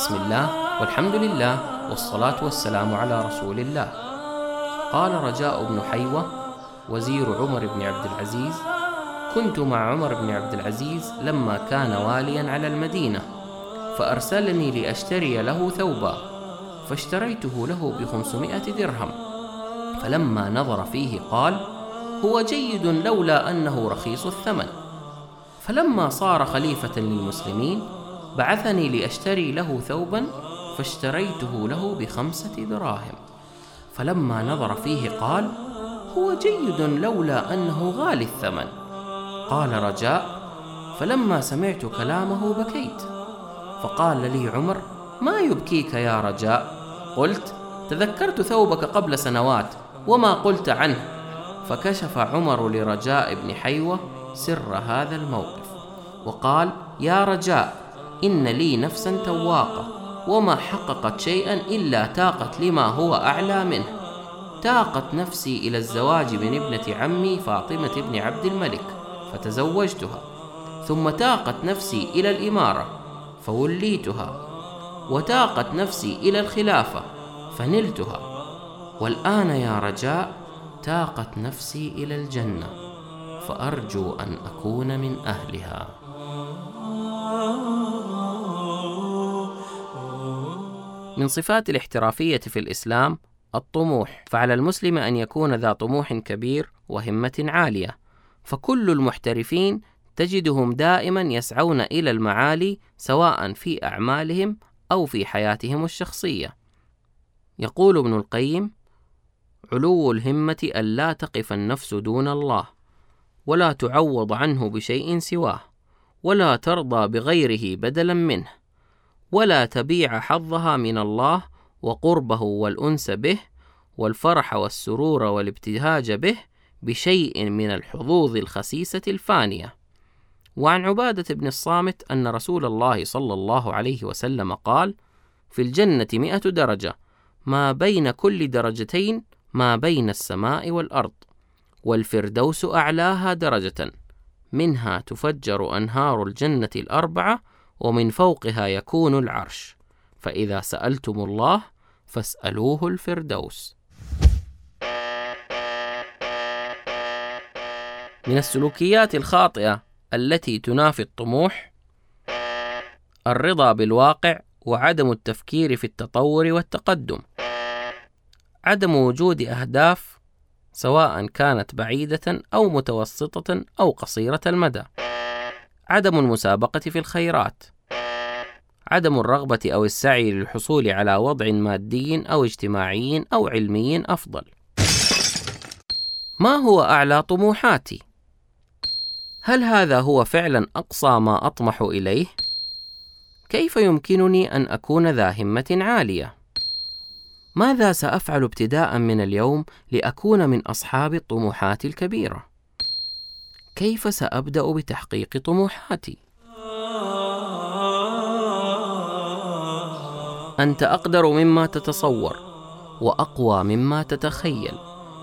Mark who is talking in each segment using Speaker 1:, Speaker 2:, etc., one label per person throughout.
Speaker 1: بسم الله والحمد لله والصلاة والسلام على رسول الله. قال رجاء بن حيوة وزير عمر بن عبد العزيز كنت مع عمر بن عبد العزيز لما كان واليا على المدينة فأرسلني لأشتري له ثوبا فاشتريته له بخمسمائة درهم. فلما نظر فيه قال هو جيد لولا أنه رخيص الثمن. فلما صار خليفة للمسلمين بعثني لأشتري له ثوبا فاشتريته له بخمسة دراهم. فلما نظر فيه قال هو جيد لولا أنه غالي الثمن. قال رجاء فلما سمعت كلامه بكيت. فقال لي عمر ما يبكيك يا رجاء؟ قلت تذكرت ثوبك قبل سنوات وما قلت عنه. فكشف عمر لرجاء بن حيوة سر هذا الموقف وقال يا رجاء إن لي نفسا تواقة وما حققت شيئا إلا تاقت لما هو أعلى منه. تاقت نفسي إلى الزواج من ابنة عمي فاطمة بن عبد الملك فتزوجتها. ثم تاقت نفسي إلى الإمارة فوليتها. وتاقت نفسي إلى الخلافة فنلتها. والآن يا رجاء تاقت نفسي إلى الجنة فأرجو أن أكون من أهلها. من صفات الاحترافية في الإسلام الطموح. فعلى المسلم أن يكون ذا طموح كبير وهمة عالية. فكل المحترفين تجدهم دائما يسعون إلى المعالي سواء في أعمالهم أو في حياتهم الشخصية. يقول ابن القيم علو الهمة ألا تقف النفس دون الله ولا تعوض عنه بشيء سواه ولا ترضى بغيره بدلا منه. ولا تبيع حظها من الله وقربه والأنس به والفرح والسرور والابتهاج به بشيء من الحظوظ الخسيسة الفانية. وعن عبادة بن الصامت أن رسول الله صلى الله عليه وسلم قال في الجنة مئة درجة ما بين كل درجتين ما بين السماء والأرض والفردوس أعلاها درجة منها تفجر أنهار الجنة الأربعة ومن فوقها يكون العرش. فإذا سألتم الله فاسألوه الفردوس. من السلوكيات الخاطئة التي تنافي الطموح الرضا بالواقع وعدم التفكير في التطور والتقدم. عدم وجود أهداف سواء كانت بعيدة أو متوسطة أو قصيرة المدى. عدم المسابقة في الخيرات عدم الرغبة أو السعي للحصول على وضع مادي أو اجتماعي أو علمي أفضل ما هو أعلى طموحاتي؟ هل هذا هو فعلا أقصى ما أطمح إليه؟ كيف يمكنني أن أكون ذا همة عالية؟ ماذا سأفعل ابتداء من اليوم لأكون من أصحاب الطموحات الكبيرة؟ كيف سأبدأ بتحقيق طموحاتي؟ أنت أقدر مما تتصور، وأقوى مما تتخيل،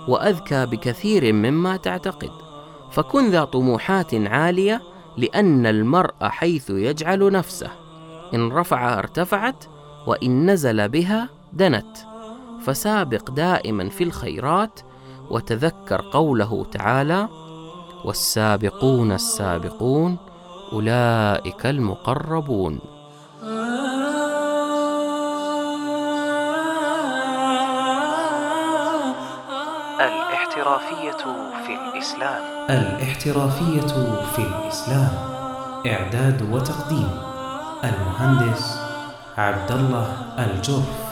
Speaker 1: وأذكى بكثير مما تعتقد، فكن ذا طموحات عالية لأن المرء حيث يجعل نفسه. إن رفع ارتفعت وإن نزل بها دنت. فسابق دائما في الخيرات وتذكر قوله تعالى والسابقون السابقون أولئك المقربون.
Speaker 2: الاحترافية في الإسلام.
Speaker 3: الاحترافية في الإسلام. إعداد وتقديم. المهندس عبد الله الجرف.